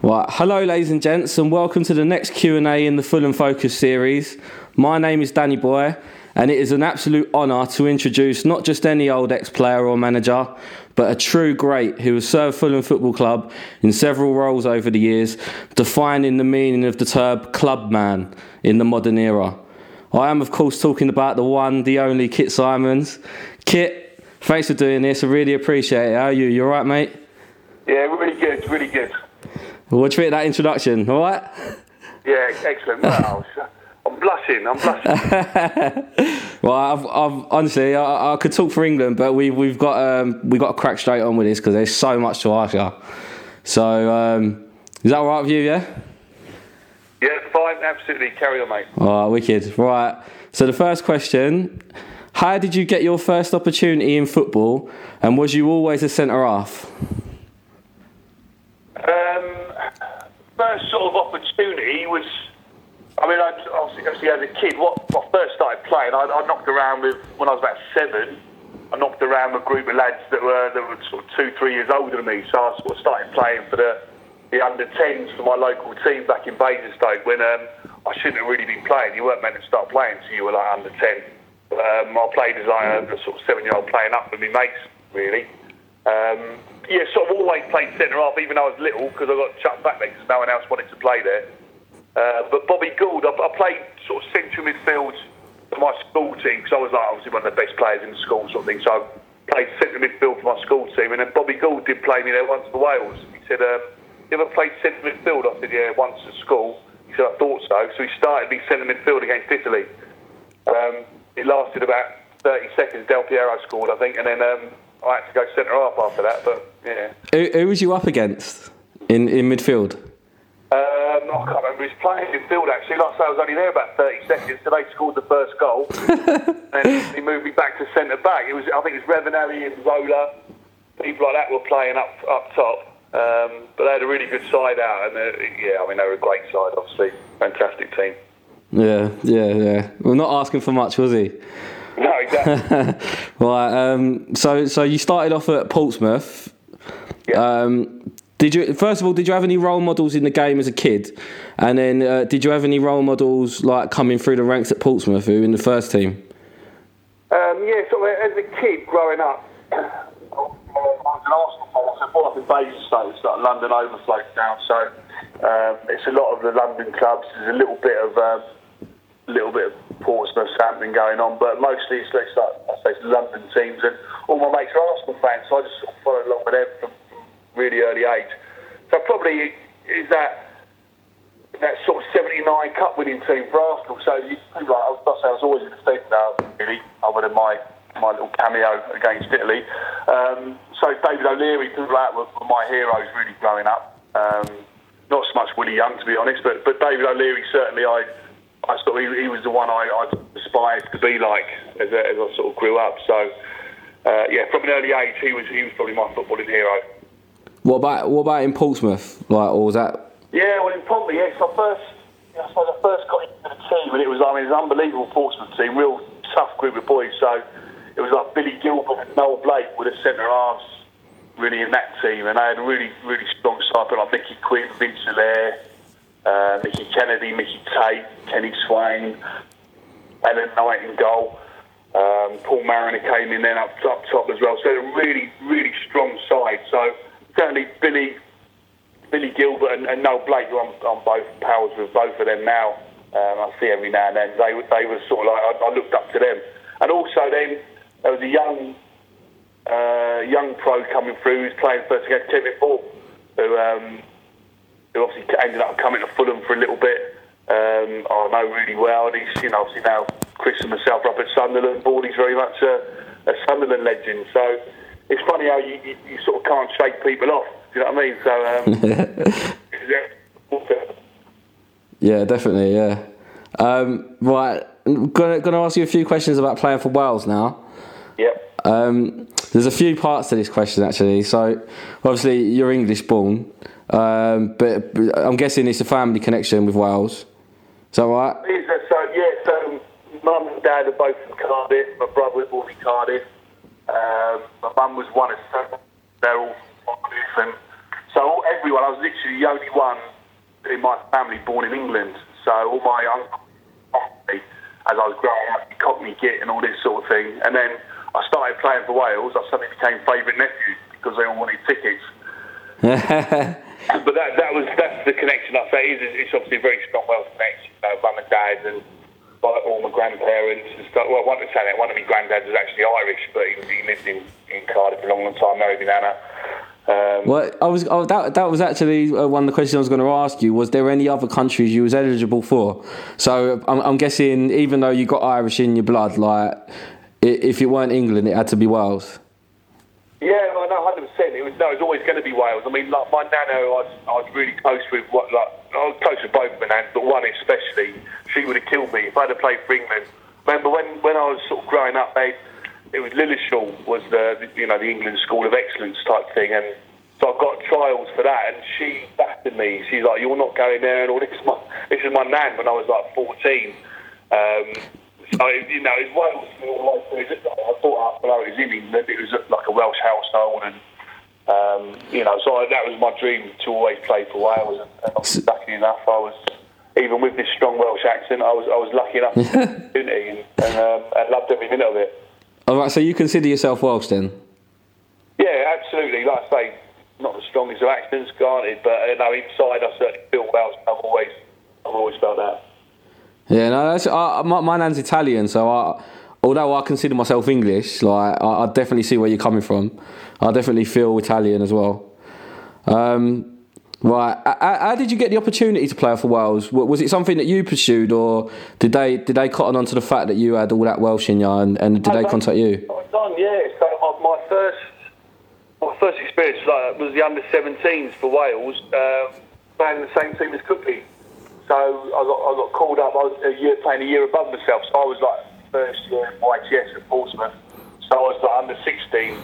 Right, hello, ladies and gents, and welcome to the next Q and A in the Full and Focus series. My name is Danny Boy, and it is an absolute honour to introduce not just any old ex-player or manager, but a true great who has served Fulham Football Club in several roles over the years, defining the meaning of the term club man in the modern era. I am, of course, talking about the one, the only Kit Symons. Kit, thanks for doing this. I really appreciate it. How are you? You all right, mate? Yeah, really good, really good. What do you think of that introduction? All right? Yeah, excellent. Wow, I'm blushing. I'm blushing. well, I've, I've honestly, I, I, could talk for England, but we, we've got um, we've got to crack straight on with this because there's so much to ask you. So, um, is that all right with you? Yeah. Yeah, fine. Absolutely. Carry on, mate. All right, wicked. Right. So the first question: How did you get your first opportunity in football, and was you always a centre half? First sort of opportunity was, I mean, I, obviously, obviously as a kid, what I first started playing, I, I knocked around with when I was about seven. I knocked around with a group of lads that were that were sort of two, three years older than me. So I sort of started playing for the the under 10s for my local team back in Basingstoke when um, I shouldn't have really been playing. You weren't meant to start playing until you were like under 10. Um, I played as like a, a sort of seven year old playing up with my mates, really. Um, yeah, sort of always played centre half, even though I was little, because I got chucked back there because no one else wanted to play there. Uh, but Bobby Gould, I, I, played sort of central midfield for my school team because I was like obviously one of the best players in the school, sort of thing. So I played central midfield for my school team, and then Bobby Gould did play me there once for Wales. He said, um, "You ever played central midfield?" I said, "Yeah, once at school." He said, "I thought so." So he started me centre midfield against Italy. Um, it lasted about 30 seconds. Del Piero scored, I think, and then. Um, I had to go centre half after that, but yeah. Who, who was you up against in, in midfield? Um, I can't remember. He was playing midfield actually. Like I say, I was only there about 30 seconds, so they scored the first goal. and he moved me back to centre back. It was, I think it was Ravanelli and Zola. People like that were playing up up top. Um, but they had a really good side out, and uh, yeah, I mean they were a great side, obviously, fantastic team. Yeah, yeah, yeah. Well, not asking for much, was he? No, exactly. right. Um, so, so you started off at Portsmouth. Yeah. Um, did you first of all? Did you have any role models in the game as a kid? And then, uh, did you have any role models like coming through the ranks at Portsmouth, who in the first team? Um, yeah. So as a kid growing up, I was an Arsenal fan. So brought up in Basingstoke, it's like London overflow now. So um, it's a lot of the London clubs. There's a little bit of um, little bit of Portsmouth, something going on, but mostly it's, it's like I say, it's London teams, and all my mates are Arsenal fans, so I just sort of followed along with them from, from really early age. So probably is that that sort of '79 Cup winning team for Arsenal. So you, like, I was, I I was always in the team now, really, other than my my little cameo against Italy. Um, so David O'Leary, people like that were, my heroes really growing up. Um, not so much Willie Young, to be honest, but but David O'Leary certainly I I sort of, he, he was the one I, I, aspired to be like as, as I sort of grew up. So uh, yeah, from an early age, he was he was probably my footballing hero. What about what about in Portsmouth? Like, or was that? Yeah, well, in Portsmouth, yes. I first, I suppose I first got into the team, and it was I mean, it was an unbelievable Portsmouth team, real tough group of boys. So it was like Billy Gilbert and Noel Blake with a centre halves really in that team, and they had a really really strong side, like Mickey Quinn, Vince Hilaire uh, Mickey Kennedy, Mickey Tait, Kenny Swain, Alan Nightingale. Um, Paul Mariner came in then up, up top as well. So a really, really strong side. So certainly Billy, Billy Gilbert and, and Noel Blake, I'm, I'm both pals with both of them now. Um, I see every now and then. They, they were sort of like I, I looked up to them. And also then there was a young, uh, young pro coming through who's playing first against Kevin Ford, who um, who obviously ended up coming to Fulham for a little bit. Um, I know really well, and he's you know obviously now Chris and myself up at Sunderland. Bally's very much a, a Sunderland legend, so it's funny how you, you, you, sort of can't shake people off. Do you know what I mean? So um, yeah, definitely, yeah. Um, right, I'm gonna gonna ask you a few questions about playing for Wales now. Yep. Um, there's a few parts to this question actually. So, obviously, you're English born. Um, but, I'm guessing it's a family connection with Wales. Is that right? So yeah, so mum and dad are both from Cardiff. My brother was born in Cardiff. Um, my mum was one of seven. They're all from Cardiff, and so everyone, I was literally the only one in my family born in England. So all my uncles, as I was growing up, Cockney Git and all this sort of thing. And then I started playing for Wales. I suddenly became favourite nephew because they all wanted tickets. but that that was that's the connection I say. It's, it's obviously a very strong Welsh connection. You know, mum and dad and all my grandparents and stuff. Well, one of say that one of my granddads was actually Irish, but he, he lived in, in Cardiff for a long, long time. Married with Anna. Um, well, I was oh, that that was actually uh, one of the questions I was going to ask you. Was there any other countries you was eligible for? So I'm, I'm guessing, even though you got Irish in your blood, like if it weren't England, it had to be Wales. Yeah, well, no, hundred percent. It was no, it was always going to be Wales. I mean, like my nana, I was, I was really close with what, like I was close with both my nans, but one especially. She would have killed me if I'd have played for England. Remember when when I was sort of growing up, they it was Lilleshall was the you know the England School of Excellence type thing, and so I got trials for that, and she battered me. She's like, "You're not going there," and all this. Is my, this is my nan when I was like 14. Um, so you know, it was Wales. I thought up when I was in England, it was like a Welsh household, and um, you know, so I, that was my dream to always play for Wales. And, and lucky enough, I was even with this strong Welsh accent, I was I was lucky enough to and, um, and loved every minute of it. All right, so you consider yourself Welsh then? Yeah, absolutely. Like I say, not the strongest of accents, granted, but you know, inside I certainly feel Welsh. I've always, I've always felt that. Yeah, no, that's, I, my, my nan's Italian, so I, although I consider myself English, like I, I, definitely see where you're coming from. I definitely feel Italian as well. Um, right, how, how, did you get the opportunity to play for Wales? Was it something that you pursued, or did they did they cotton on to the fact that you had all that Welsh in you, and, and did they contact you? Done, yeah. So my first my first experience like, was the under 17s for Wales, uh, playing the same team as Cookie. So I got, I got called up. I was a year playing a year above myself. So I was like first year YTS at Portsmouth. So I was like under 16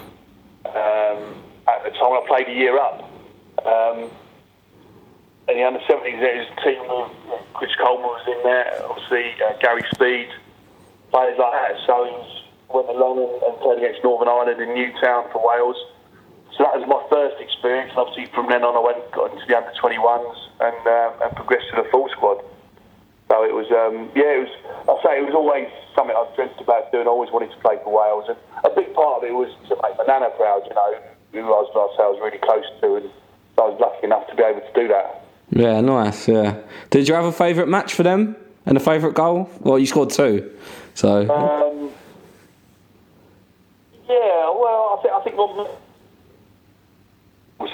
um, at the time. I played a year up. Um, and the under 17s, there was a team of Chris Coleman was in there, obviously uh, Gary Speed, players like that. So he went along and, and played against Northern Ireland in Newtown for Wales. So that was my first experience. And obviously, from then on, I went got into the under 21s and, um, and progressed to the full squad. So it was, um, yeah, it was. I say it was always something I've dreamt about doing. I always wanted to play for Wales, and a big part of it was to make my nana proud. You know, who I was, I was really close to, and I was lucky enough to be able to do that. Yeah, nice. Yeah. Did you have a favourite match for them and a favourite goal? Well, you scored two, so. Um, yeah, well, I think I think so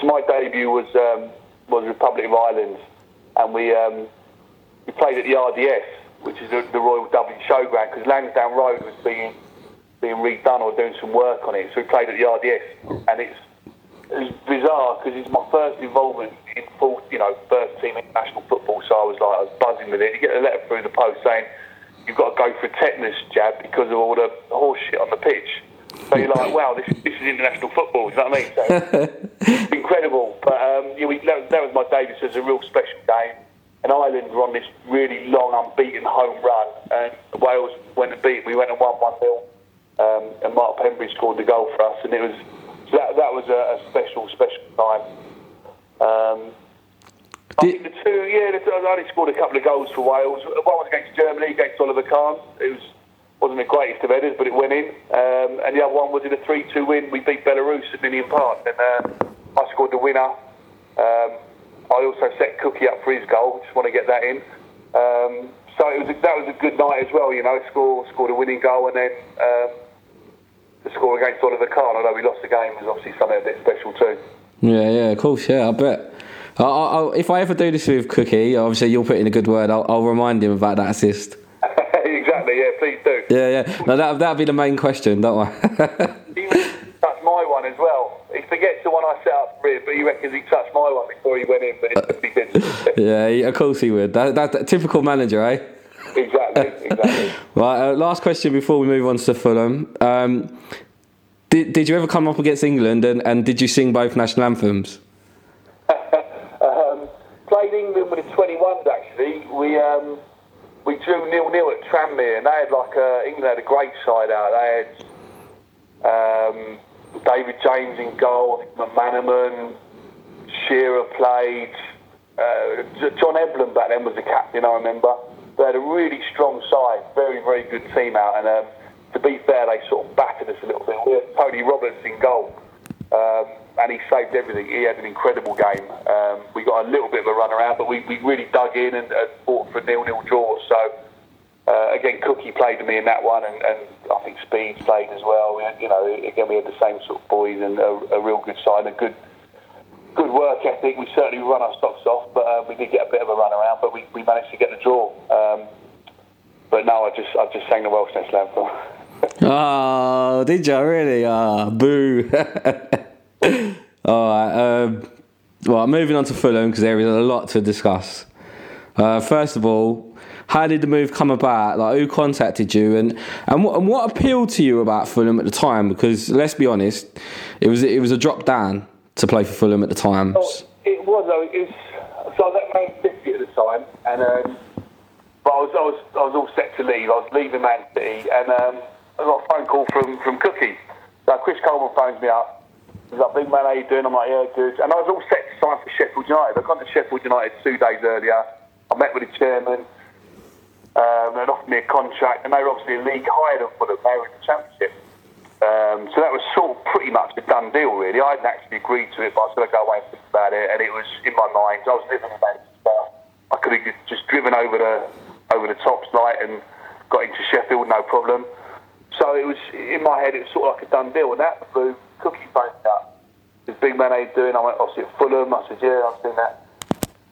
my debut was um, was Republic of Ireland, and we um, we played at the RDS, which is the, the Royal Dublin Showground, because Lansdowne Road was being being redone or doing some work on it. So we played at the RDS, and it's it's bizarre because it's my first involvement in full, you know, first team international football. So I was like, I was buzzing with it. You get a letter through the post saying you've got to go for a tetanus jab because of all the horse shit on the pitch. So you're like, wow, this, this is international football. Do You know what I mean? So incredible. But um, yeah, we, that, that, was my debut. So it was a real special game. And Ireland were on this really long, unbeaten home run, and Wales went and beat. We went and won one 0 um, and Mark Pembridge scored the goal for us, and it was that that was a, a special, special time. Um, I think the two, yeah, the, I only scored a couple of goals for Wales. One was against Germany, against Oliver Kahn. It was wasn't the greatest of headers, but it went in. Um, and the other one was in a 3 2 win. We beat Belarus at Ninian Park, and uh, I scored the winner. Um, I also set Cookie up for his goal. Just want to get that in. Um, so it was a, that was a good night as well. You know, score scored a winning goal, and then um, the score against Oliver Kahn, although we lost the game, was obviously something a bit special too. Yeah, yeah, of course, yeah, I bet. i i if I ever do this with Cookie, obviously you'll put in a good word. I'll, I'll remind him about that assist. exactly. Yeah, please do. Yeah, yeah. No, that that'd be the main question, don't I? That's my one as well. He forgets the one I set up for him, but he reckons he touched my one before he went in. But he did. yeah, of course he would. That, that, that typical manager, eh? Exactly. Exactly. right. Uh, last question before we move on to Fulham. Um, did, did you ever come up against England and, and did you sing both national anthems? um, played England with the 21s actually. We um, we drew nil nil at Tranmere, and they had like a, England had a great side out. They had um, David James in goal, McManaman, Shearer played. Uh, John Ebbrell back then was the captain, I remember. They had a really strong side, very, very good team out. And um, to be fair, they sort of battered us a little bit. We had Tony Roberts in goal. Um, and he saved everything. He had an incredible game. Um, we got a little bit of a run around, but we, we really dug in and, and fought for a nil-nil draw. So uh, again, Cookie played with me in that one, and, and I think Speed played as well. We had, you know, again we had the same sort of boys and a, a real good side, a good good work ethic. We certainly run our socks off, but uh, we did get a bit of a run around, but we, we managed to get the draw. Um, but no, I just I just sang the Welsh national anthem. oh, did you really? Ah, oh, boo. All right. Um, well, moving on to Fulham because there is a lot to discuss. Uh, first of all, how did the move come about? Like, who contacted you, and and what, and what appealed to you about Fulham at the time? Because let's be honest, it was it was a drop down to play for Fulham at the time. It was. It was so I was at Man City at the time, and um, but I was, I was I was all set to leave. I was leaving Man City, and um, I got a phone call from from Cookie. So Chris Coleman phones me up He's like, big man, how you doing? I'm like, yeah, good. And I was all set to sign for Sheffield United. I got to Sheffield United two days earlier. I met with the chairman. Um, they offered me a contract, and they were obviously a league higher than Fulham. They were in the Championship. Um, so that was sort of pretty much a done deal, really. I hadn't actually agreed to it, but I was going to go away and think about it, and it was in my mind. I was living in Manchester. I could have just driven over the over the tops light and got into Sheffield, no problem. So it was in my head. It was sort of like a done deal, and that through Cookie phoned up. This big man, you doing? I went, obviously at Fulham. I said, yeah, I've seen that.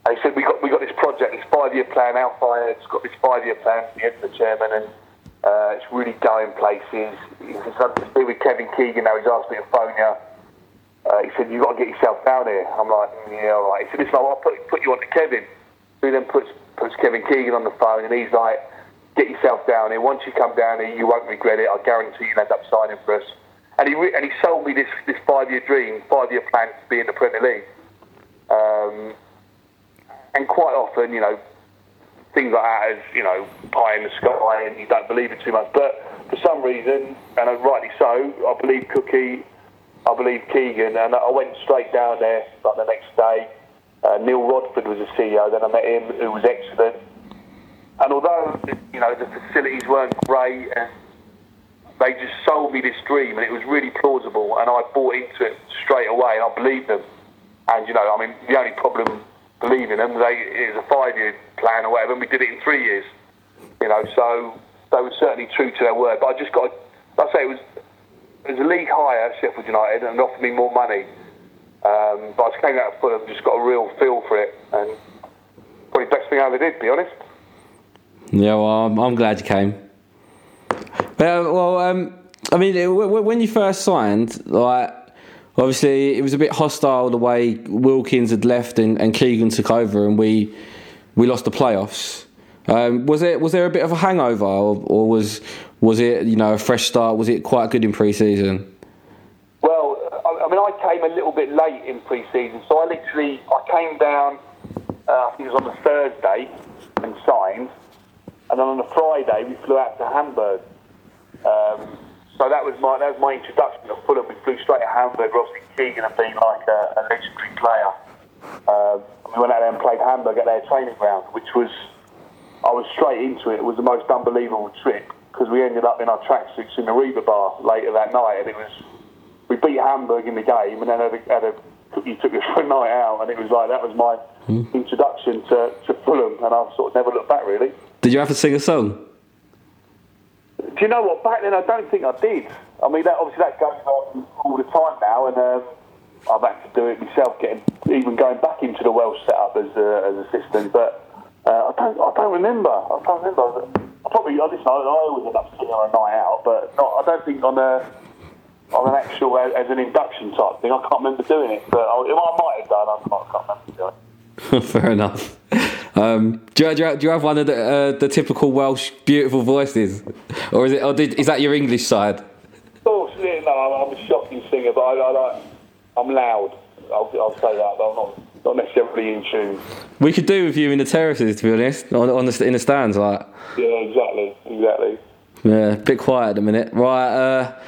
And he said, we got we got this project, this five year plan. Al Fayed's got this five year plan for the, the chairman, and uh, it's really going places. It's do with Kevin Keegan. Now he's asked me to phone you. Uh, he said, you've got to get yourself down here. I'm like, yeah, all right. He said, listen, I'll put, put you on to Kevin. Who then puts, puts Kevin Keegan on the phone, and he's like, get yourself down here. Once you come down here, you won't regret it. I guarantee you'll end up signing for us. And he, re- and he sold me this, this five year dream, five year plan to be in the Premier League. Um, and quite often, you know, things like that is, you know, pie in the sky and you don't believe it too much. But for some reason, and rightly so, I believe Cookie, I believe Keegan, and I went straight down there like the next day. Uh, Neil Rodford was the CEO, then I met him, who was excellent. And although, you know, the facilities weren't great and they just sold me this dream and it was really plausible and I bought into it straight away and I believed them. And, you know, I mean, the only problem believing them, they, it was a five-year plan or whatever and we did it in three years. You know, so they were certainly true to their word. But I just got, I say it was, it was a league higher, Sheffield United, and offered me more money. Um, but I just came out of Fulham, just got a real feel for it and probably the best thing I ever did, to be honest. Yeah, well, I'm, glad you came. Uh, well, um, I mean, when you first signed, like obviously it was a bit hostile the way Wilkins had left and, and Keegan took over, and we we lost the playoffs. Um, was it was there a bit of a hangover, or, or, was was it you know a fresh start? Was it quite good in pre-season? Well, I, I mean, I came a little bit late in pre-season, so I literally I came down. Uh, I think it was on the Thursday and signed, and then on the Friday we flew out to Hamburg um, so that was my that was my introduction to Fulham. We flew straight to Hamburg. Obviously, Keegan had been like a, a legendary player. Um, we went out there and played Hamburg at their training ground, which was I was straight into it. It was the most unbelievable trip because we ended up in our tracksuits in the Reeperbahn later that night, and it was we beat Hamburg in the game, and then had a, had a you took us for a night out, and it was like that was my mm. introduction to, to Fulham, and I've sort of never looked back really. Did you have to sing a song? Do you know what? Back then, I don't think I did. I mean, that, obviously that goes on all the time now, and um, I've had to do it myself, getting even going back into the Welsh setup as a, as assistant. But uh, I don't, I don't remember. I don't remember. I probably, I, listen, I, I always end up singing on a night out, but not, I don't think on a on an actual as, as, an induction type thing. I can't remember doing it, but I, I might have done. I can't, I can't remember doing it. Fair enough. Um, do, you, do, you, do, you, have one of the, uh, the typical Welsh beautiful voices, or is it? Or did, is that your English side? Of course, yeah, no, I'm a shocking singer, but I, I like, I'm loud. I'll, I'll say that, but I'm not, not necessarily in tune. We could do with you in the terraces, to be honest, on, on the in the stands, like. Yeah, exactly, exactly. Yeah, a bit quiet at the minute, right? Uh,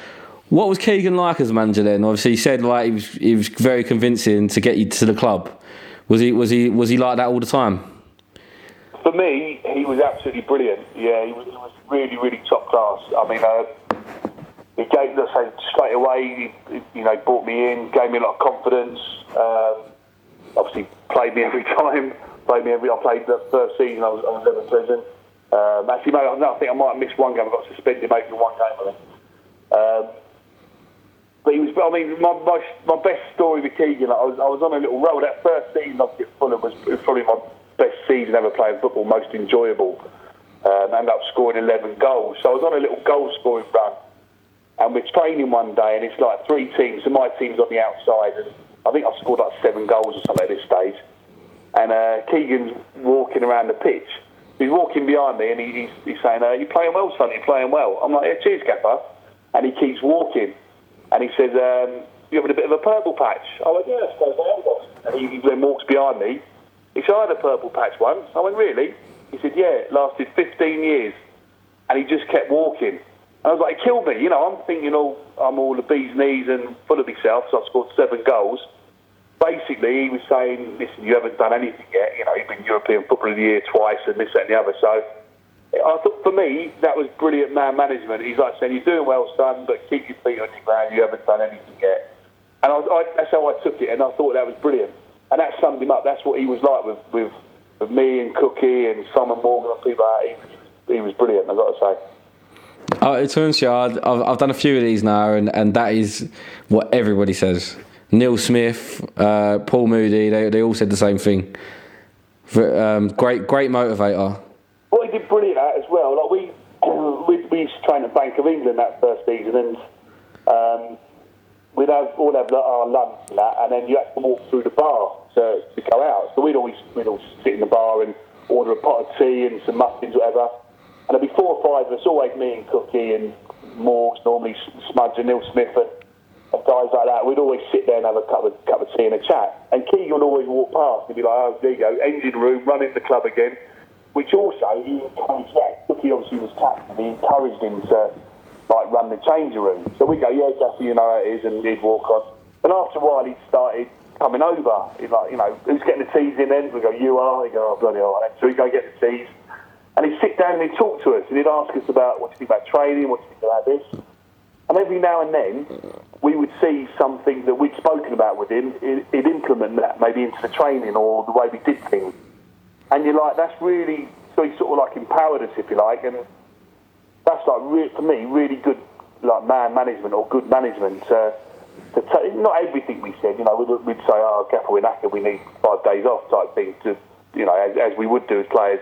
what was Keegan like as a manager then? Obviously, he said like he was he was very convincing to get you to the club. Was he was he was he like that all the time? For me, he was absolutely brilliant. Yeah, he was, he was really really top class. I mean, uh, he gave us say straight away. He, you know, brought me in, gave me a lot of confidence. Um, obviously, played me every time. Played me every. I played the first season. I was, I was ever present. Um, actually, mate, I think I might have missed one game. I got suspended maybe one game. I think. Um, but he was, I mean, my, my, my best story with Keegan, I was, I was on a little roll. That first season I at Fulham was, was probably my best season ever playing football, most enjoyable. Um, ended up scoring 11 goals. So I was on a little goal scoring run. And we're training one day, and it's like three teams, and my team's on the outside. And I think I've scored like seven goals or something at this stage. And uh, Keegan's walking around the pitch. He's walking behind me, and he, he's, he's saying, uh, You're playing well, son, you're playing well. I'm like, Yeah, cheers, Gaffer. And he keeps walking. And he says, um, you having a bit of a purple patch? I went, yeah, I suppose I am. And he, he then walks behind me. He said, I had a purple patch once. I went, really? He said, yeah, it lasted 15 years. And he just kept walking. And I was like, it killed me. You know, I'm thinking, all, I'm all the bee's knees and full of myself, so I scored seven goals. Basically, he was saying, listen, you haven't done anything yet. You know, you've been European Footballer of the Year twice and this, that, and the other. So I thought for me that was brilliant man management. He's like saying, "You're doing well, son, but keep your feet on the ground. You haven't done anything yet." And I, I, that's how I took it, and I thought that was brilliant. And that summed him up. That's what he was like with with, with me and Cookie and Simon Morgan and people like that. He, he was brilliant. I've got to say. Oh, it turns out I've, I've done a few of these now, and, and that is what everybody says. Neil Smith, uh, Paul Moody, they, they all said the same thing. Um, great, great motivator Well, he did brilliant at as well. Like we, we, we used to train at Bank of England that first season, and um, we'd have all have our lunch and that, and then you had to walk through the bar to, to go out. So we'd always we'd always sit in the bar and order a pot of tea and some muffins, whatever. And there'd be four or five of us, always me and Cookie and Morgs, normally Smudge and Neil Smith and, and guys like that. We'd always sit there and have a cup of cup of tea and a chat. And Keegan would always walk past and be like, "Oh, there you go, engine room, running the club again." which also he encouraged. Cookie obviously was captain, he encouraged him to like run the changing room. So we go, yeah, Jesse, you know how it is, and he'd walk on. And after a while, he started coming over. He's like, you know, who's getting the teas in then? We go, you are. He go, oh, bloody hell. So he'd go get the teas. And he'd sit down and he'd talk to us, and he'd ask us about what do you think about training, what do you think about this. And every now and then, we would see something that we'd spoken about with him, he'd implement that maybe into the training or the way we did things and you're like, that's really, so he sort of like empowered us, if you like, and that's like, re- for me, really good, like man management or good management. To t- not everything we said, you know, we'd, we'd say, oh, Gaffer, we're knackered, we need five days off type thing, to, you know, as, as we would do as players.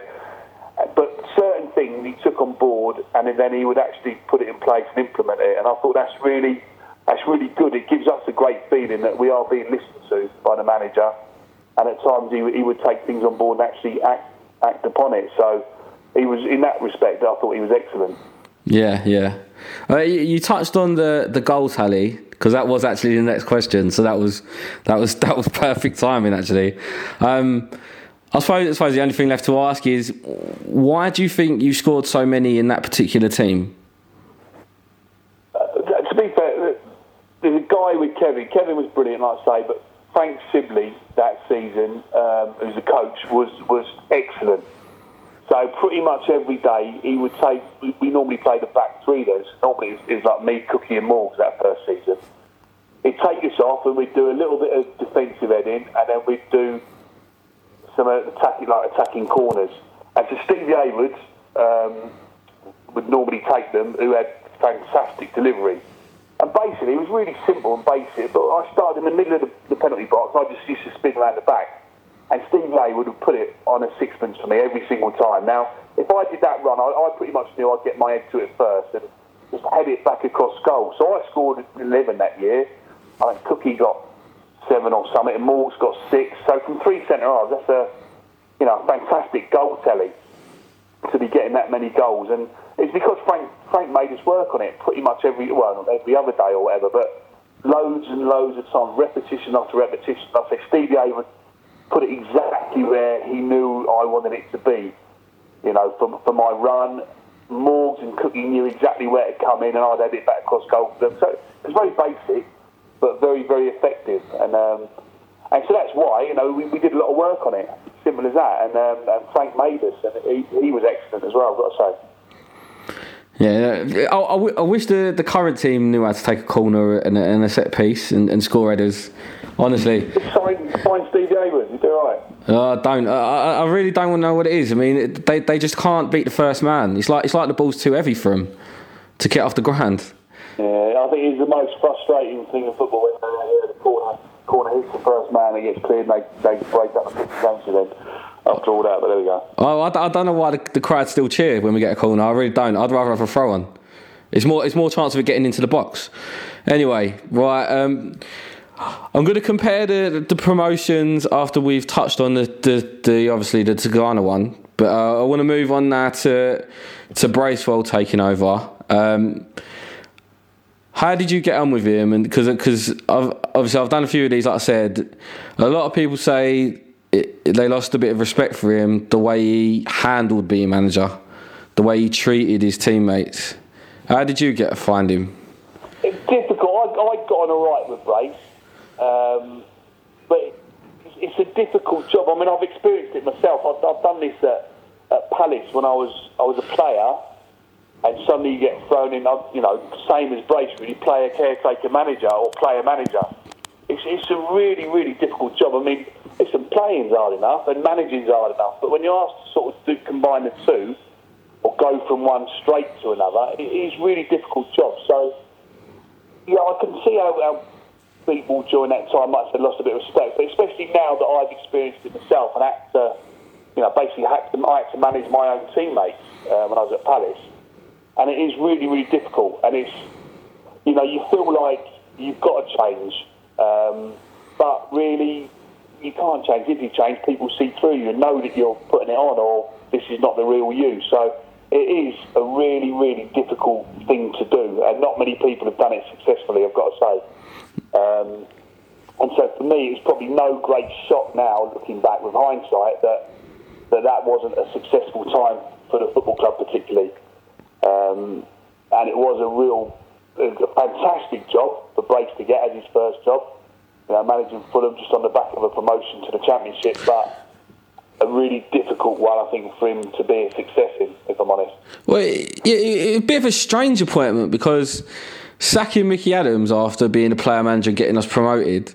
But certain things he took on board, and then he would actually put it in place and implement it. And I thought that's really, that's really good. It gives us a great feeling that we are being listened to by the manager and at times he, he would take things on board and actually act act upon it. So he was in that respect. I thought he was excellent. Yeah, yeah. Uh, you, you, touched on the the goal tally because that was actually the next question. So that was that was that was perfect timing actually. Um, I suppose, I suppose the only thing left to ask is why do you think you scored so many in that particular team? Uh, to be fair, there's a guy with Kevin. Kevin was brilliant, like I say, but Frank Sibley that season, um, who's a coach, was was excellent. So pretty much every day he would take. We normally play the back three. There's normally it's, like me, Cookie, and Morgs that first season. He'd take us off and we'd do a little bit of defensive heading, and then we'd do some attacking, like attacking corners. And so Stevie Hayward um, would normally take them, who had fantastic delivery. And basically, it was really simple and basic. But I started in the middle of the, the penalty box. I just used to spin around the back. And Steve Lay would have put it on a sixpence for me every single time. Now, if I did that run, I, I pretty much knew I'd get my head to it first and just head it back across goal. So I scored 11 that year. I think Cookie got seven or something, and Morgs got six. So from three centre halves, that's a you know fantastic goal tally to be getting that many goals. And it's because Frank Frank made us work on it pretty much every well every other day or whatever, but loads and loads of time, repetition after repetition. I say Stevie A would put it exactly where he knew I wanted it to be. You know, for, for my run, Morgs and Cookie knew exactly where to come in, and I'd head it back across goal for them. So it was very basic, but very very effective. And um, And so that's why, you know, we, we did a lot of work on it. Simple as that. And, um, and Frank made us, and he, he was excellent as well, I've got to say. Yeah, I I wish the, the current team knew how to take a corner and a, and a set piece and, and score headers. Honestly, Sign, sign Stevie Abrams, do right. uh, I don't. I, I really don't want to know what it is. I mean, it, they, they just can't beat the first man. It's like it's like the ball's too heavy for them to get off the ground. Yeah, I think it's the most frustrating thing in football when uh, the corner, corner hits the first man and gets cleared and they, they break up the pitch against you then after all that, but there we go. Oh, I, I don't know why the, the crowd still cheer when we get a corner. I really don't. I'd rather have a throw on. It's more it's more chance of it getting into the box. Anyway, right. Um, I'm going to compare the, the promotions after we've touched on the, the, the obviously the Tigana one, but uh, I want to move on now to to Bracewell taking over. Um, how did you get on with him? And because because obviously I've done a few of these, like I said, a lot of people say it, they lost a bit of respect for him the way he handled being manager, the way he treated his teammates. How did you get to find him? It's difficult. I, I got on all right with Brace, um, but it's, it's a difficult job. I mean, I've experienced it myself. I've, I've done this at, at Palace when I was I was a player, and suddenly you get thrown in. You know, same as Brace, really, player caretaker manager or player manager. It's, it's a really really difficult job. I mean, listen, playing's hard enough and managing's hard enough, but when you're asked to sort of do, combine the two or go from one straight to another, it is a really difficult job. So yeah, I can see how, how people during that time have lost a bit of respect, but especially now that I've experienced it myself and had to, you know, basically had to, I had to manage my own teammates uh, when I was at Palace, and it is really, really difficult, and it's, you know, you feel like you've got to change, um, but really you can't change. If you change, people see through you and know that you're putting it on, or this is not the real you. So it is a really, really difficult thing to do, and not many people have done it successfully. I've got to say. Um, and so for me, it's probably no great shock now, looking back with hindsight, that that, that wasn't a successful time for the football club, particularly. Um, and it was a real, a fantastic job for Brace to get as his first job. You know, managing Fulham just on the back of a promotion to the Championship, but a really difficult one, I think, for him to be a success in, if I'm honest. Well, it, it, a bit of a strange appointment because sacking Mickey Adams after being a player manager and getting us promoted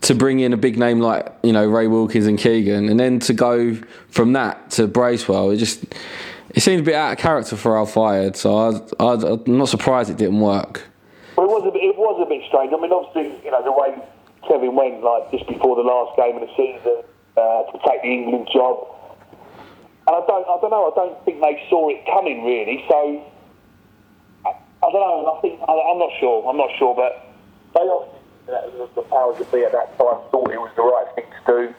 to bring in a big name like you know Ray Wilkins and Keegan, and then to go from that to Bracewell, it just it seemed a bit out of character for Al Fayed. So I, I, I'm not surprised it didn't work. Well, it was a bit, it was a bit strange. I mean, obviously, you know, the way Kevin went, like just before the last game of the season, uh, to take the England job, and I don't, I don't know, I don't think they saw it coming really. So I, don't know. I think I, I'm not sure. I'm not sure, but they obviously, the powers that be at that time thought it was the right thing to do.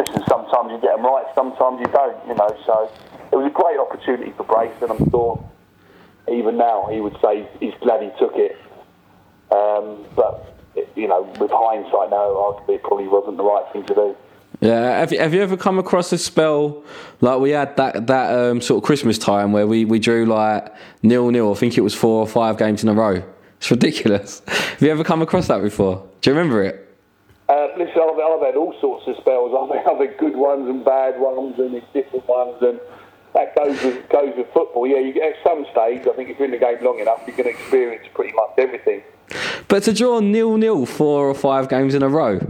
Listen, sometimes you get them right, sometimes you don't. You know, so it was a great opportunity for Brace, and I'm sure even now he would say he's glad he took it. Um, but you know, with hindsight now, arguably it probably wasn't the right thing to do. Yeah, have you, have you ever come across a spell like we had that that um, sort of Christmas time where we, we drew like nil nil? I think it was four or five games in a row. It's ridiculous. have you ever come across that before? Do you remember it? Uh, listen, I've, I've had all sorts of spells. I've had, I've had good ones and bad ones and different ones, and that goes with goes with football. Yeah, you get, at some stage, I think if you're in the game long enough, you can experience pretty much everything. But to draw nil nil four or five games in a row.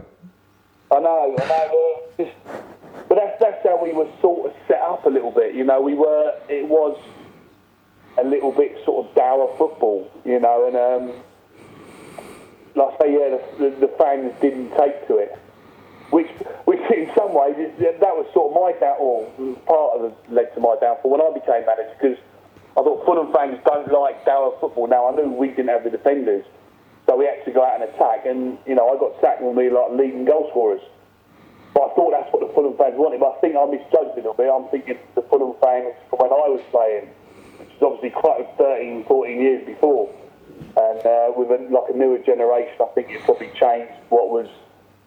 I know, I know. but that's that's how we were sort of set up a little bit. You know, we were. It was a little bit sort of dour football. You know, and um, like I say, yeah, the, the, the fans didn't take to it. Which, which in some ways, is, that was sort of my downfall, part of the led to my downfall when I became manager, because I thought Fulham fans don't like dour football. Now, I knew we didn't have the defenders, so we had to go out and attack, and, you know, I got sacked when we were like leading goal scorers. But I thought that's what the Fulham fans wanted, but I think I misjudged it a bit. I'm thinking the Fulham fans from when I was playing, which is obviously quite 13, 14 years before. And uh, with a, like a newer generation, I think it probably changed what was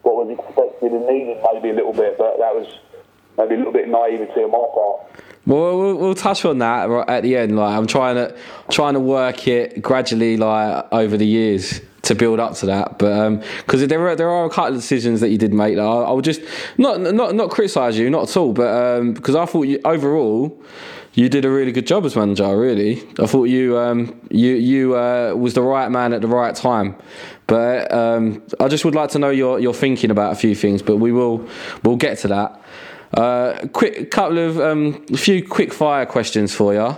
what was expected and needed maybe a little bit, but that was maybe a little bit naivety on my part. Well, we'll, we'll touch on that at the end. Like I'm trying to trying to work it gradually, like over the years, to build up to that. But because there are there are a couple of decisions that you did make, that I, I would just not not not criticise you, not at all. But because I thought you overall you did a really good job as manager. Really, I thought you um, you you uh, was the right man at the right time. But um, I just would like to know your your thinking about a few things. But we will we'll get to that. Uh, quick couple of um, a few quick fire questions for you.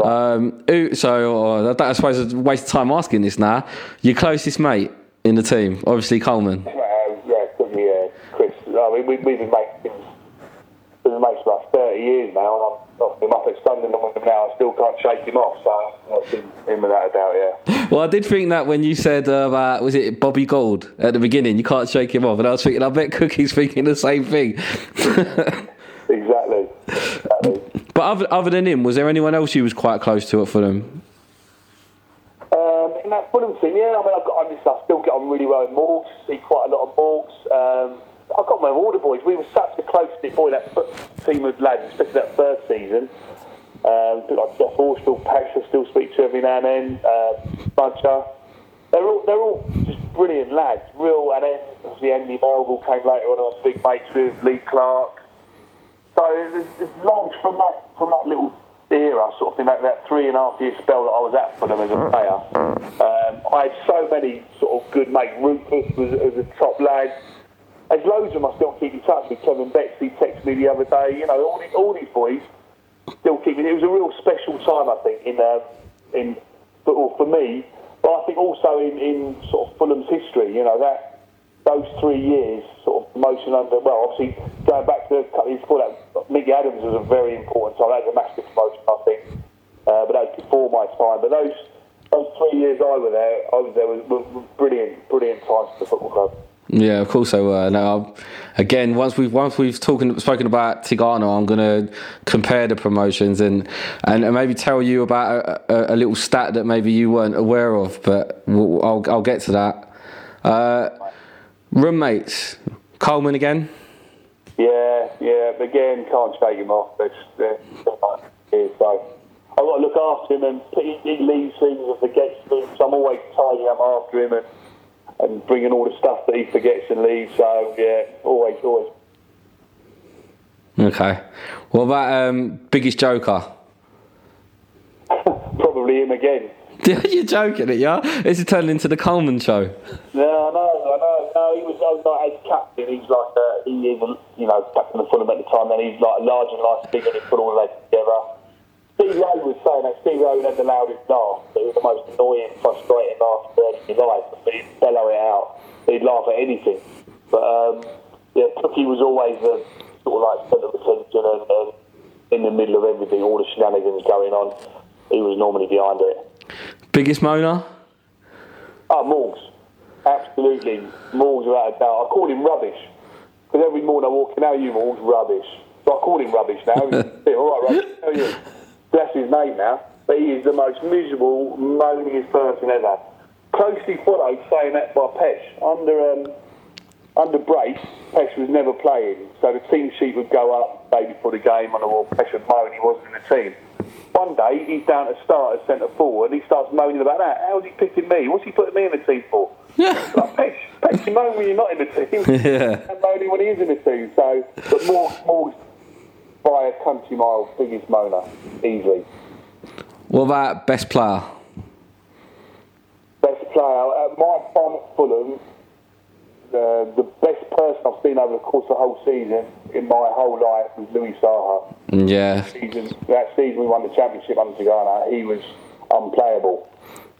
Um, so uh, I suppose it's a waste of time asking this now. Your closest mate in the team, obviously Coleman. Uh, yeah, certainly, uh, Chris. I mean, we, we've been mates since been mates for like 30 years now, and I'm, I'm up at Sunderland with him now. I still can't shake him off, so that's him, him without a doubt, yeah. Well, I did think that when you said uh, about, was it Bobby Gould at the beginning, you can't shake him off, and I was thinking, I bet Cookie's thinking the same thing. exactly. exactly. But other, other than him, was there anyone else you was quite close to at Fulham? Um, in that Fulham team, yeah, I mean, I've got, I, I still get on really well with Morgs, see quite a lot of Morgs. Um, I got my all boys. We were such a close boy, that team of lads, especially that first season. Um, like Geoff Horsfield, Pax, I still speak to every now and then. Uh, Buncher. They're all, they're all just brilliant lads. Real, and then obviously Andy Melville came later on. I was big mates with Lee Clark. So there's, there's long from that from that little era, sort of thing, that, that three and a half year spell that I was at for them as a player. Um, I had so many sort of good mates. Rufus was, was a top lad. There's loads of them I still keep in touch with. Kevin Betsy texted me the other day. You know, all these, all these boys still keep. It was a real special time, I think, in uh, in football for me. But I think also in, in sort of Fulham's history. You know that those three years, sort of promotion under. Well, obviously going back to a couple years before that, Mickey Adams was a very important time. That was a massive promotion, I think. Uh, but that was before my time. But those those three years I was there, I was there was, were brilliant, brilliant times for the football club. Yeah, of course I will. Now, again, once we've once we've talking spoken about Tigana, I'm going to compare the promotions and and maybe tell you about a, a, a, little stat that maybe you weren't aware of, but we'll, I'll I'll get to that. Uh, roommates, Coleman again. Yeah, yeah. Again, can't shake him off. But uh, so I've got to look after him, and he, he leaves things and forgets things. So I'm always tidying up after him and and bringing all the stuff that he forgets and leaves. So yeah, always, always. Okay. What about um, biggest joker? Probably him again. You're joking, it, yeah? Is it turned into the Coleman show? Yeah, I know, I know. No, he was, I was like as captain. He's like uh, he is, you know, captain of Fulham at the time. Then he's like a large and life figure. He put all the lads together. Steve Rowe was saying that Steve Rowe had the loudest laugh. It was the most annoying, frustrating laugh of his life. But he'd bellow it out. He'd laugh at anything. But um, yeah, Cookie was always the sort of like centre of attention and, and in the middle of everything, all the shenanigans going on. He was normally behind it. Biggest moaner? Oh, Morgs. Absolutely. Morgs without a doubt. I call him rubbish. Because every morning I walk in, how are you, Morgs? Rubbish. So I call him rubbish now. all right, rubbish. How you? That's his name now. But he is the most miserable, moaningest person ever. Closely followed saying that by Pesh. Under um, under brace, Pesh was never playing. So the team sheet would go up day before the game on the wall. Pesh would moan he wasn't in the team. One day he's down to start as centre forward and he starts moaning about that. How's he picking me? What's he putting me in the team for? Yeah. like, Pesh, Pesh, you moan when you're not in the team. Yeah. And moaning when he is in the team. So, but more, more by a country mile biggest moaner, easily. What about best player? Best player at my time at Fulham. Uh, the best person I've seen over the course of the whole season in my whole life was Louis Saha. Yeah. Season, that season we won the championship under Tigana, he was unplayable.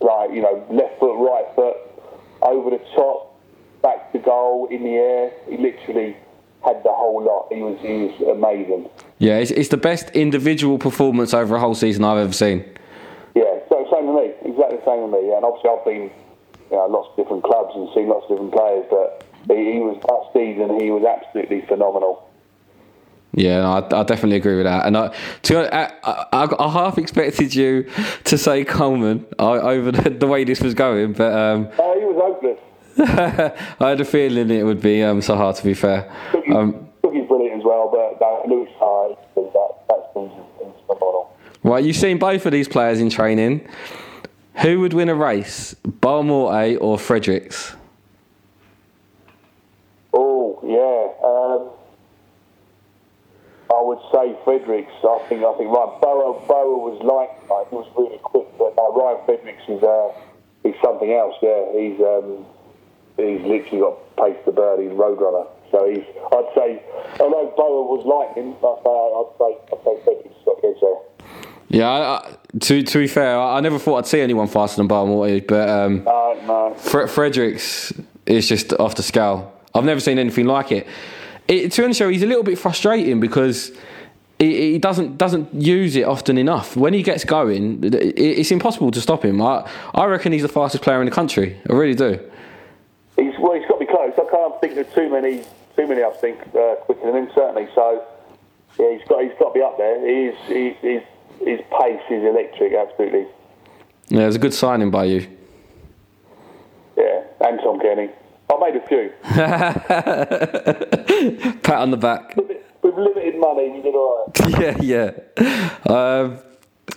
Like, you know, left foot, right foot, over the top, back to goal, in the air. He literally had the whole lot. He was, he was amazing. Yeah, it's, it's the best individual performance over a whole season I've ever seen. Yeah, so same with me. Exactly the same with me. Yeah, and obviously I've been you know, lots of different clubs and seen lots of different players, but he, he was that season. He was absolutely phenomenal. Yeah, I, I, definitely agree with that. And I, to, I, I, I, half expected you to say Coleman over the, the way this was going, but um, oh, he was hopeless. I had a feeling it would be um, so hard. To be fair, Cookie's, um, Cookie's brilliant as well, but that Louis Saha, that that's phenomenal. Right, you've seen both of these players in training. Who would win a race, Boa Morte or Fredericks? Oh yeah, um, I would say Fredericks. I think I think right. Boa Boa was like like he was really quick, but now Ryan Fredericks is uh, he's something else. Yeah, he's um, he's literally got pace to burn. He's roadrunner. So he's I'd say although Boa was lightning, I'd say I'd say, I'd say Fredericks got his there. Yeah, I, to to be fair, I, never thought I'd see anyone faster than Boa Morte, but um, No, no. Fre- Fredericks is just off the scale. I've never seen anything like it. it to be honest, with he's a little bit frustrating because he, he doesn't doesn't use it often enough. When he gets going, it, it's impossible to stop him. I I reckon he's the fastest player in the country. I really do. He's well, he's got to be close. I can't think of too many, too many. I think uh, quicker than him certainly. So yeah, he's got he's got to be up there. He's he, his his pace is electric, absolutely. Yeah, it was a good signing by you. Yeah, and Tom Kenny. I made a few. Pat on the back. With limited money, you did all right. yeah, yeah. Um,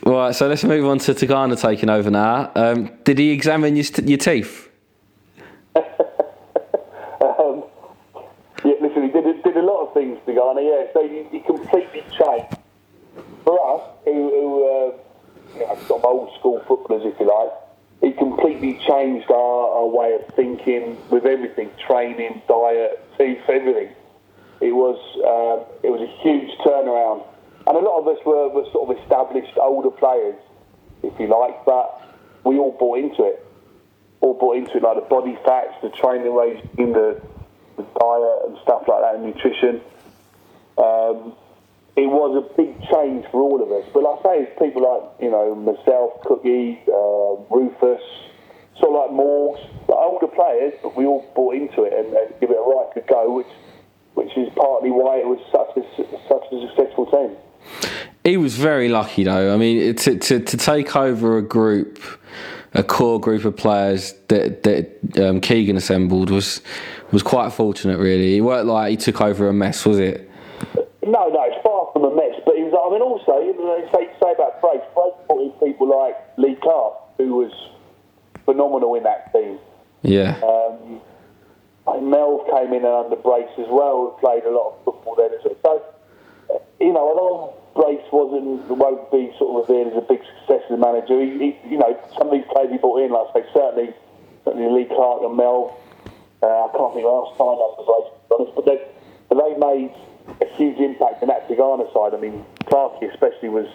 right, so let's move on to Tigana taking over now. Um, did he examine your, st- your teeth? Um, yeah, listen, he did, did a lot of things, Ghana. Yeah, so he, he completely changed. For us, who, who uh, you know, old school footballers, if you like, he completely changed our, our way of thinking with everything, training, diet, teeth, everything. It was uh, it was a huge turnaround, and a lot of us were, were sort of established older players, if you like, but we all bought into it all bought into it, like the body fats, the training regime, the, the diet and stuff like that, and nutrition. Um, it was a big change for all of us. But like I say, it's people like, you know, myself, Cookie, uh, Rufus, sort of like Morgs, the older players, but we all bought into it and, and give it a right good go, which which is partly why it was such a, such a successful team. He was very lucky, though. I mean, to, to, to take over a group, a core group of players that that um, Keegan assembled was was quite fortunate, really. It weren't like he took over a mess, was it? No, no, it's far from a mess. But it was, I mean, also, you know, they say, say about Brace, Brace brought in people like Lee Clark, who was phenomenal in that team. Yeah. Um, Mel came in under Brace as well, who played a lot of football then. So, you know, although Brace wasn't, won't be sort of revered as a big success as a manager, he, he, you know, some of these players he brought in, like I say, certainly, certainly Lee Clark and Mel, uh, I can't think who else signed for Brace, to be honest, but they, but they made a huge impact in that Tigana side. I mean, Clarkey especially was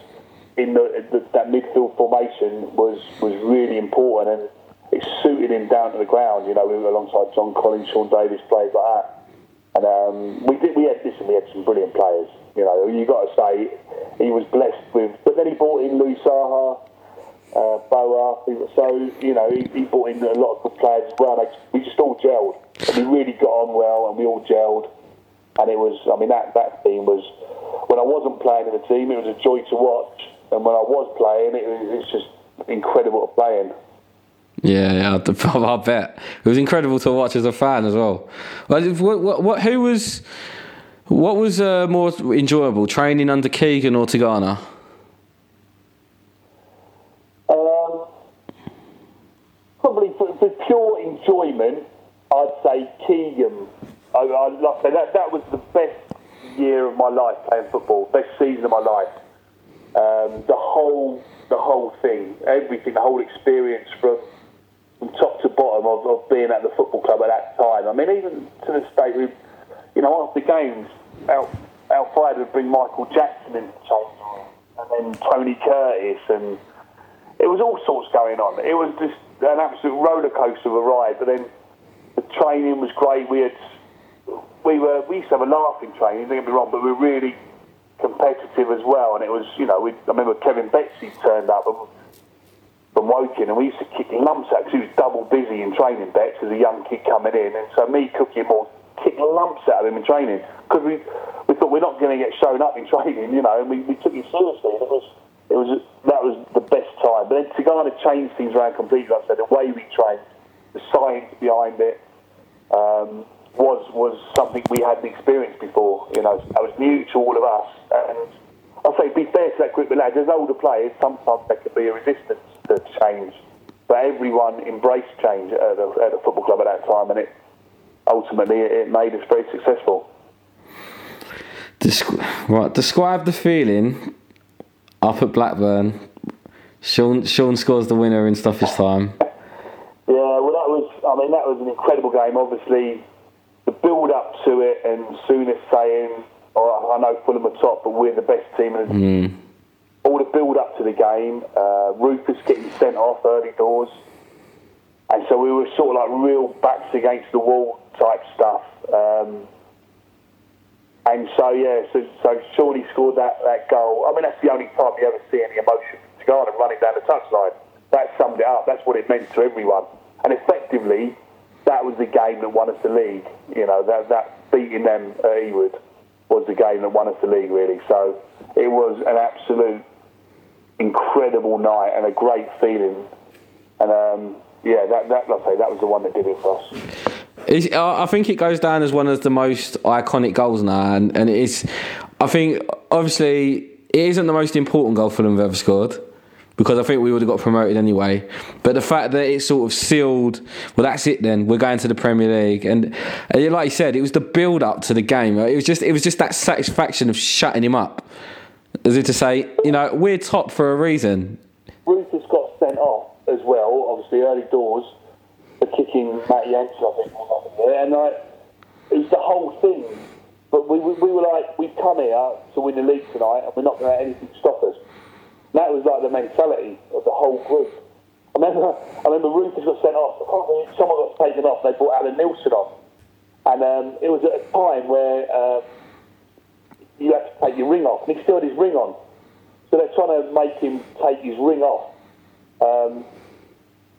in the, the, that midfield formation was was really important and it suited him down to the ground. You know, alongside John Collins, Sean Davis, players like that. And um, we did. We had listen. We had some brilliant players. You know, you got to say he was blessed with. But then he brought in Louis Saha, uh, Boa. So you know, he, he brought in a lot of good players as well. We just all gelled. And we really got on well, and we all gelled. And it was. I mean, that that team was. When I wasn't playing in the team, it was a joy to watch. And when I was playing, it was it's just incredible to play in. Yeah, yeah, I bet it was incredible to watch as a fan as well. What, what, what who was, what was uh, more enjoyable, training under Keegan or Tigana? Um, probably for, for pure enjoyment, I'd say Keegan. I, I, like that, that was the best year of my life playing football, best season of my life. Um, the whole, the whole thing, everything, the whole experience from from top to bottom of, of being at the football club at that time. I mean, even to this day, we, you know, after games, out outside would bring Michael Jackson in the change room, and then Tony Curtis, and it was all sorts going on. It was just an absolute roller coaster of a ride. But then the training was great. We had we were we used to have a laughing training. Don't get me wrong, but we were really competitive as well. And it was, you know, we, I remember Kevin Betsy turned up and, from Woking, and we used to kick lumps at because he was double busy in training bets as a young kid coming in, and so me cooking more kick lumps out of him in training because we we thought we're not going to get shown up in training, you know, and we, we took it seriously. And it was it was that was the best time. But then Tigana changed things around completely. Like I said the way we trained, the science behind it. Um, was was something we hadn't experienced before. You know, that was new to all of us. And I'll say, be fair to that group of lads. As older players, sometimes there could be a resistance to change. but everyone embraced change at the, at the football club at that time, and it ultimately it, it made us very successful. Descri- right, describe the feeling up at Blackburn. Sean Sean scores the winner in stoppage time. Yeah, well, that was. I mean, that was an incredible game. Obviously, the build up to it, and Souness saying, oh, "I know Fulham are top, but we're the best team." And Mm. all the build up to the game, uh, Rufus getting sent off early doors, and so we were sort of like real backs against the wall type stuff. Um, and so yeah, so so Shawnee scored that, that goal. I mean, that's the only time you ever see any emotion from running down the touchline. That summed it up. That's what it meant to everyone. And effectively, that was the game that won us the league. You know, that that beating them at Ewood was the game that won us the league, really. So it was an absolute incredible night and a great feeling. And um, yeah, that, that I say, that was the one that did it for us. It's, I think it goes down as one of the most iconic goals now, and, and it is. I think obviously it isn't the most important goal Fulham have ever scored because I think we would have got promoted anyway. But the fact that it sort of sealed, well, that's it. Then we're going to the Premier League, and, and like you said, it was the build up to the game. It was just it was just that satisfaction of shutting him up, as if to say, you know, we're top for a reason. Rufus got sent off as well, obviously early doors, for kicking Matt Yankee, I think. And like, it was the whole thing. But we, we, we were like, we've come here to win the league tonight, and we're not going to let anything stop us. That was like the mentality of the whole group. I remember, I remember Rufus got sent off. I can't remember, someone got taken off. They brought Alan Neilson on, and um, it was at a time where uh, you had to take your ring off, and he still had his ring on. So they're trying to make him take his ring off. Um,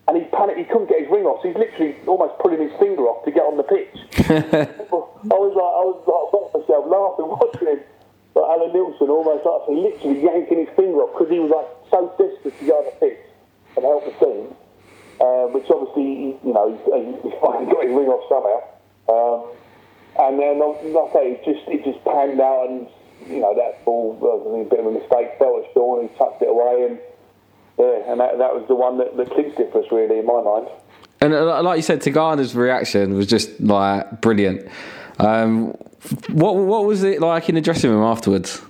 and he panicked, he couldn't get his ring off, so he's literally almost pulling his finger off to get on the pitch. I was like, I was like, myself laughing, watching him. But Alan Neilson almost like literally yanking his finger off because he was like so desperate to get on the pitch and help the team. Um, which obviously, you know, he, he finally got his ring off somehow. Um, and then, like I say, it just it just panned out, and you know that ball was a bit of a mistake. Fell at Sean, he tucked it away, and yeah, and that, that was the one that, that clinched it for us, really, in my mind. And uh, like you said, Tigana's reaction was just like brilliant. Um, what what was it like in the dressing room afterwards?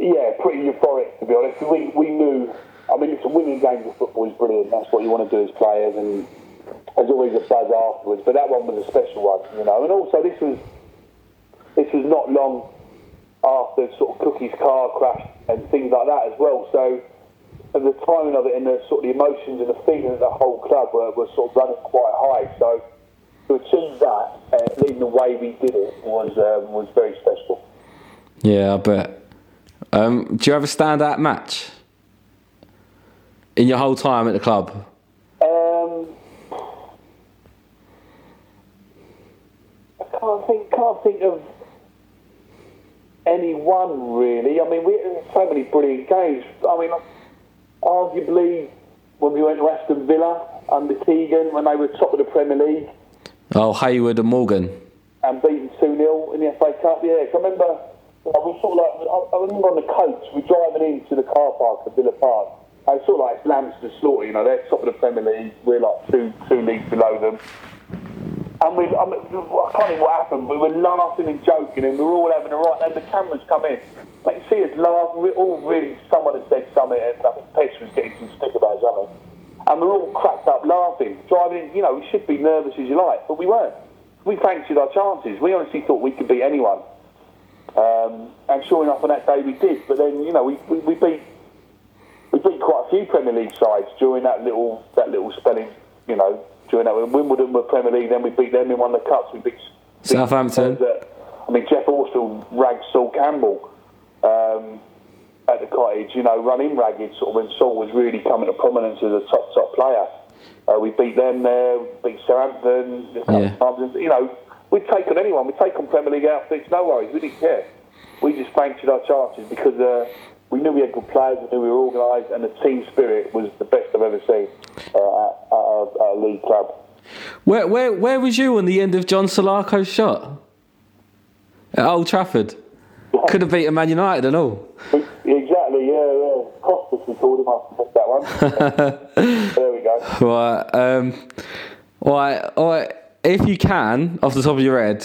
Yeah, pretty euphoric to be honest. We we knew. I mean, it's a winning game of football is brilliant. That's what you want to do as players, and there's always a buzz afterwards. But that one was a special one, you know. And also, this was this was not long after sort of Cookie's car crash and things like that as well. So and the timing of it and the sort of the emotions and the feeling of the whole club were, were sort of running quite high. So to achieve that, uh, leading the way we did it was um, was very special. Yeah, I bet. Um, do you have a standout match in your whole time at the club? Um, I can't think. Can't think of any one really. I mean, we had so many brilliant games. I mean, arguably when we went to Aston Villa under Keegan when they were top of the Premier League Oh, Hayward and Morgan. and beaten 2 0 in the FA Cup. Yeah, I remember, know, we sort of like, I, I remember on the coach, we're driving into the car park at Villa Park. I sort of like it's lambs to slaughter, you know, they're top of the Premier League, we're like two two leagues below them. And we, I, mean, I can't think what happened, but we were laughing and joking, and we were all having a right. And the cameras come in, like you see us laugh. We're all really. Someone had said something, and I think Pets was getting some stick about something, and we're all cracked up laughing, driving. You know, we should be nervous as you like, but we weren't. We fancied our chances. We honestly thought we could beat anyone, um, and sure enough, on that day we did. But then, you know, we, we, we beat we beat quite a few Premier League sides during that little that little spelling. You know, during that when Wimbledon were Premier League, then we beat them in one of the cups. We beat beat Southampton. uh, I mean, Geoff Horsfield ragged Sol Campbell um, at the cottage. You know, running ragged sort of when Sol was really coming to prominence as a top top player. Uh, we beat them there, beat Southampton. Yeah. times. You know, we'd take on anyone. We'd take on Premier League outfits. No worries. We didn't care. We just fancied our chances because uh, we knew we had good players. We knew we were organised, and the team spirit was the best I've ever seen uh, at, at, our, at our league club. Where where where was you on the end of John Salako's shot at Old Trafford? Could have beaten Man United and all. Exactly, yeah, yeah. Costas we called him, I missed that one. there we go. Right. Um, right. All right. If you can, off the top of your head,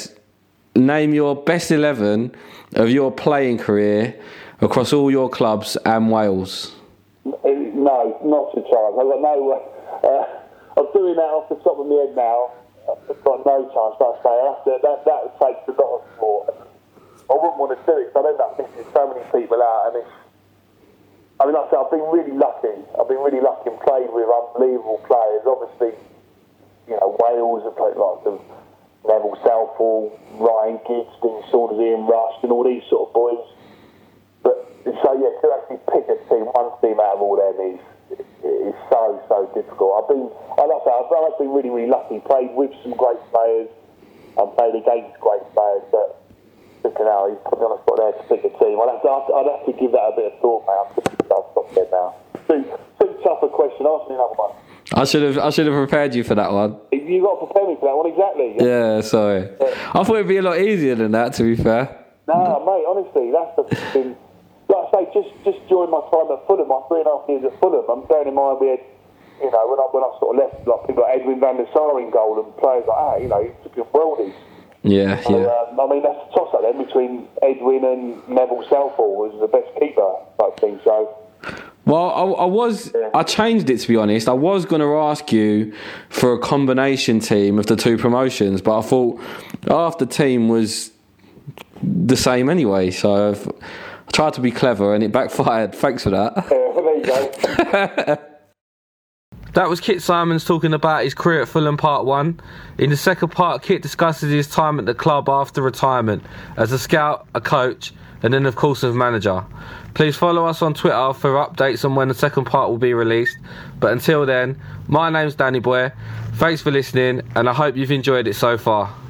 name your best 11 of your playing career across all your clubs and Wales. No, not a chance. I've got no. Uh, I'm doing that off the top of my head now. I've got no chance. Like I say, that, that, that takes a lot of thought. I wouldn't want to do it because I'd end up missing so many people out. And it's, I mean, like I said, I've been really lucky. I've been really lucky and played with unbelievable players. Obviously, you know, Wales have played lots of Neville Southall, Ryan Dean Saunders, Ian Rush, and all these sort of boys. But so yeah, to actually pick a team, one team out of all them is is so so difficult. I've been, like I say, I've, I've been really really lucky. Played with some great players, and played against great players. But looking out, he's put me on a spot there to pick a team. I'd have to, I'd have to give that a bit of thought, mate. I'm thinking I'll stop there now. Too too tough a question. Ask me another one. I should have I should have prepared you for that one. You got to prepare me for that one exactly. Yeah, sorry. I thought it'd be a lot easier than that. To be fair. No, mate, honestly, that's the thing. Like I say, just just during my time at Fulham, my three and a half years at Fulham, I'm bearing in mind we had, you know, when I when I sort of left, like people like Edwin van der Sar in goal and players like that, you know, he took worldies. Yeah, So, yeah. um, I mean, that's a toss up then between Edwin and Neville Southall was the best keeper I think. So, Well, I, I was I changed it to be honest. I was going to ask you for a combination team of the two promotions, but I thought half the team was the same anyway. So I've, I tried to be clever, and it backfired. Thanks for that. uh, there you go. That was Kit Symons talking about his career at Fulham Part 1. In the second part, Kit discusses his time at the club after retirement as a scout, a coach, and then, of course, as manager. Please follow us on Twitter for updates on when the second part will be released. But until then, my name's Danny Boy. Thanks for listening, and I hope you've enjoyed it so far.